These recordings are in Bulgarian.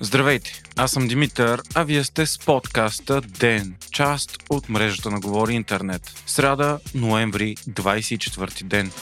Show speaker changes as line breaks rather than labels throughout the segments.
Здравейте, аз съм Димитър, а вие сте с подкаста ДЕН, част от мрежата на Говори Интернет. Сряда, ноември, 24 ден.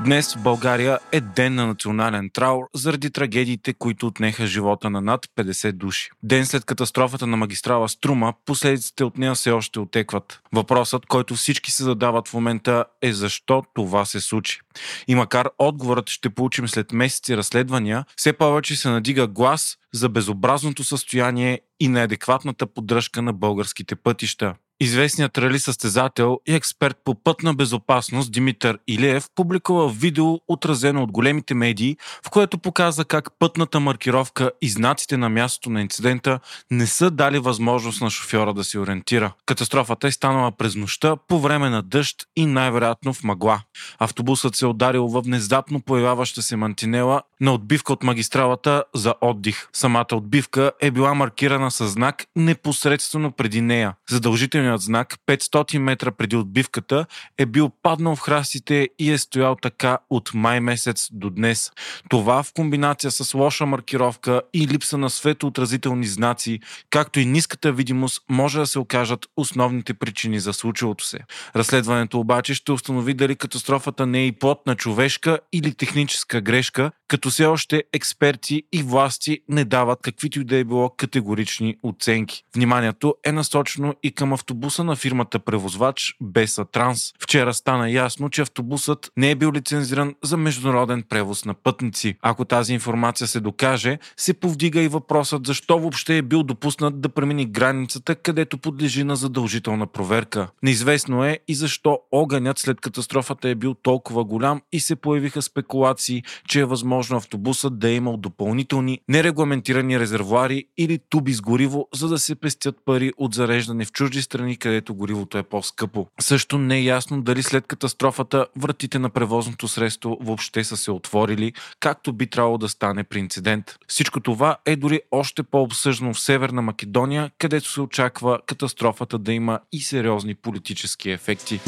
Днес в България е ден на национален траур заради трагедиите, които отнеха живота на над 50 души. Ден след катастрофата на магистрала Струма, последиците от нея все още отекват. Въпросът, който всички се задават в момента е защо това се случи. И макар отговорът ще получим след месеци разследвания, все повече се надига глас за безобразното състояние и неадекватната поддръжка на българските пътища. Известният рали състезател и експерт по пътна безопасност Димитър Илиев публикува видео, отразено от големите медии, в което показа как пътната маркировка и знаците на мястото на инцидента не са дали възможност на шофьора да се ориентира. Катастрофата е станала през нощта по време на дъжд и най-вероятно в мъгла. Автобусът се е ударил във внезапно появяваща се мантинела на отбивка от магистралата за отдих. Самата отбивка е била маркирана с знак непосредствено преди нея. Задължителният знак 500 метра преди отбивката е бил паднал в храстите и е стоял така от май месец до днес. Това в комбинация с лоша маркировка и липса на светоотразителни знаци, както и ниската видимост, може да се окажат основните причини за случилото се. Разследването обаче ще установи дали катастрофата не е и плод на човешка или техническа грешка, като все още експерти и власти не дават каквито и да е било категорични оценки. Вниманието е насочено и към автобуса на фирмата превозвач Беса Транс. Вчера стана ясно, че автобусът не е бил лицензиран за международен превоз на пътници. Ако тази информация се докаже, се повдига и въпросът защо въобще е бил допуснат да премини границата, където подлежи на задължителна проверка. Неизвестно е и защо огънят след катастрофата е бил толкова голям и се появиха спекулации, че е възможно автобусът да е имал допълнителни нерегламентирани резервуари или туби с гориво, за да се пестят пари от зареждане в чужди страни, където горивото е по-скъпо. Също не е ясно дали след катастрофата вратите на превозното средство въобще са се отворили, както би трябвало да стане при инцидент. Всичко това е дори още по-обсъждано в Северна Македония, където се очаква катастрофата да има и сериозни политически ефекти.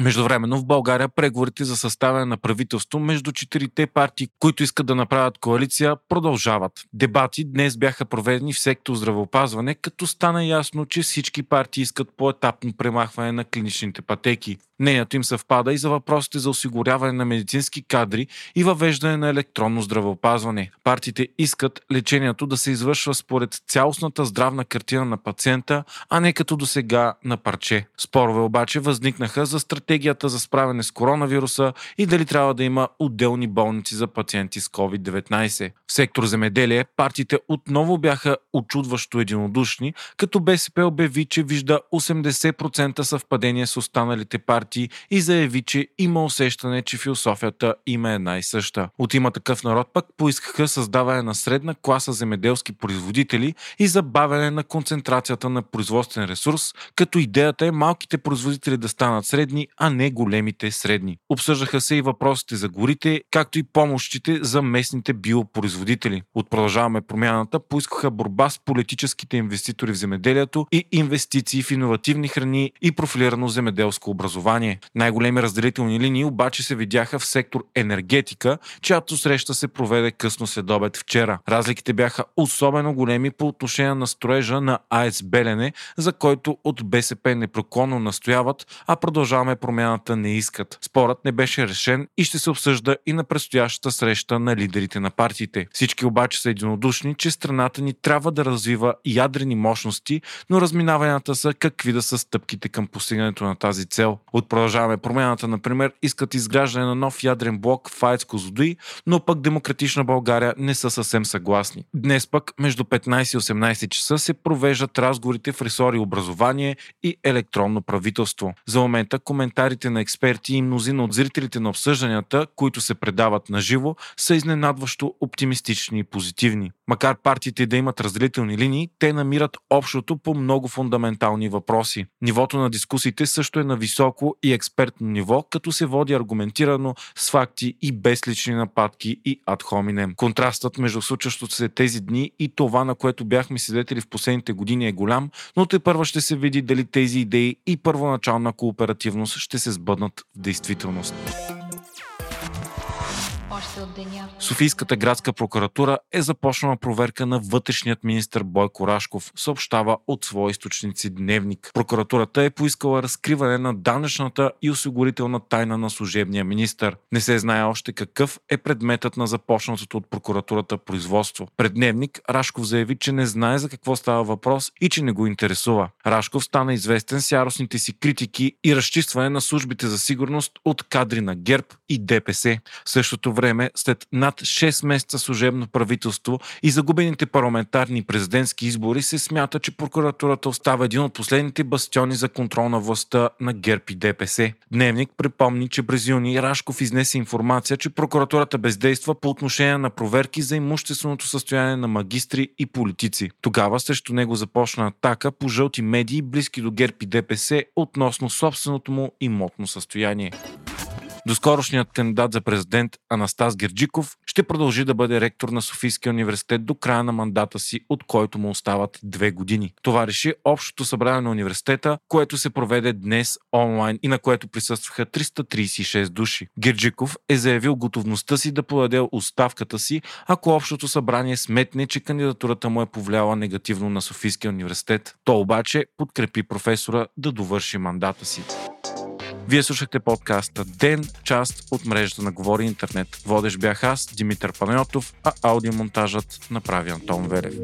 Междувременно в България преговорите за съставяне на правителство между четирите партии, които искат да направят коалиция, продължават. Дебати днес бяха проведени в сектор здравеопазване, като стана ясно, че всички партии искат по-етапно премахване на клиничните пътеки. Мнението им съвпада и за въпросите за осигуряване на медицински кадри и въвеждане на електронно здравеопазване. Партиите искат лечението да се извършва според цялостната здравна картина на пациента, а не като до сега на парче. Спорове обаче възникнаха за стратегията за справяне с коронавируса и дали трябва да има отделни болници за пациенти с COVID-19. В сектор земеделие партиите отново бяха очудващо единодушни, като БСП обяви, че вижда 80% съвпадение с останалите партии партии и заяви, че има усещане, че философията има една и съща. От има такъв народ пък поискаха създаване на средна класа земеделски производители и забавяне на концентрацията на производствен ресурс, като идеята е малките производители да станат средни, а не големите средни. Обсъждаха се и въпросите за горите, както и помощите за местните биопроизводители. От продължаваме промяната поискаха борба с политическите инвеститори в земеделието и инвестиции в иновативни храни и профилирано земеделско образование образование. Най-големи разделителни линии обаче се видяха в сектор енергетика, чиято среща се проведе късно след обед вчера. Разликите бяха особено големи по отношение на строежа на АЕЦ Белене, за който от БСП непроклонно настояват, а продължаваме промяната не искат. Спорът не беше решен и ще се обсъжда и на предстоящата среща на лидерите на партиите. Всички обаче са единодушни, че страната ни трябва да развива ядрени мощности, но разминаванията са какви да са стъпките към постигането на тази цел. От продължаваме промяната, например, искат изграждане на нов ядрен блок в Аец Козлодуй, но пък Демократична България не са съвсем съгласни. Днес пък между 15 и 18 часа се провеждат разговорите в ресори образование и електронно правителство. За момента коментарите на експерти и мнозина от зрителите на обсъжданията, които се предават на живо, са изненадващо оптимистични и позитивни. Макар партиите да имат разделителни линии, те намират общото по много фундаментални въпроси. Нивото на дискусиите също е на високо и експертно ниво, като се води аргументирано с факти и без лични нападки и адхоминем. Контрастът между случващото се тези дни и това, на което бяхме свидетели в последните години е голям, но те първа ще се види дали тези идеи и първоначална кооперативност ще се сбъднат в действителност.
Се от деня.
Софийската градска прокуратура е започнала проверка на вътрешният министр Бойко Рашков, съобщава от свои източници Дневник. Прокуратурата е поискала разкриване на данъчната и осигурителна тайна на служебния министр. Не се знае още какъв е предметът на започнатото от прокуратурата производство. Пред Дневник Рашков заяви, че не знае за какво става въпрос и че не го интересува. Рашков стана известен с яростните си критики и разчистване на службите за сигурност от кадри на ГЕРБ и ДПС. В същото време, след над 6 месеца служебно правителство и загубените парламентарни президентски избори, се смята, че прокуратурата остава един от последните бастиони за контрол на властта на ГЕРБ и ДПС. Дневник припомни, че през юни Рашков изнесе информация, че прокуратурата бездейства по отношение на проверки за имущественото състояние на магистри и политици. Тогава срещу него започна атака по жълти медии, близки до ГЕРБ и ДПС, относно собственото му имотно състояние. Доскорошният кандидат за президент Анастас Герджиков ще продължи да бъде ректор на Софийския университет до края на мандата си, от който му остават две години. Това реши Общото събрание на университета, което се проведе днес онлайн и на което присъстваха 336 души. Герджиков е заявил готовността си да подаде оставката си, ако Общото събрание сметне, че кандидатурата му е повлияла негативно на Софийския университет. То обаче подкрепи професора да довърши мандата си. Вие слушахте подкаста Ден, част от мрежата на Говори Интернет. Водещ бях аз, Димитър Панайотов, а аудиомонтажът направи Антон Верев.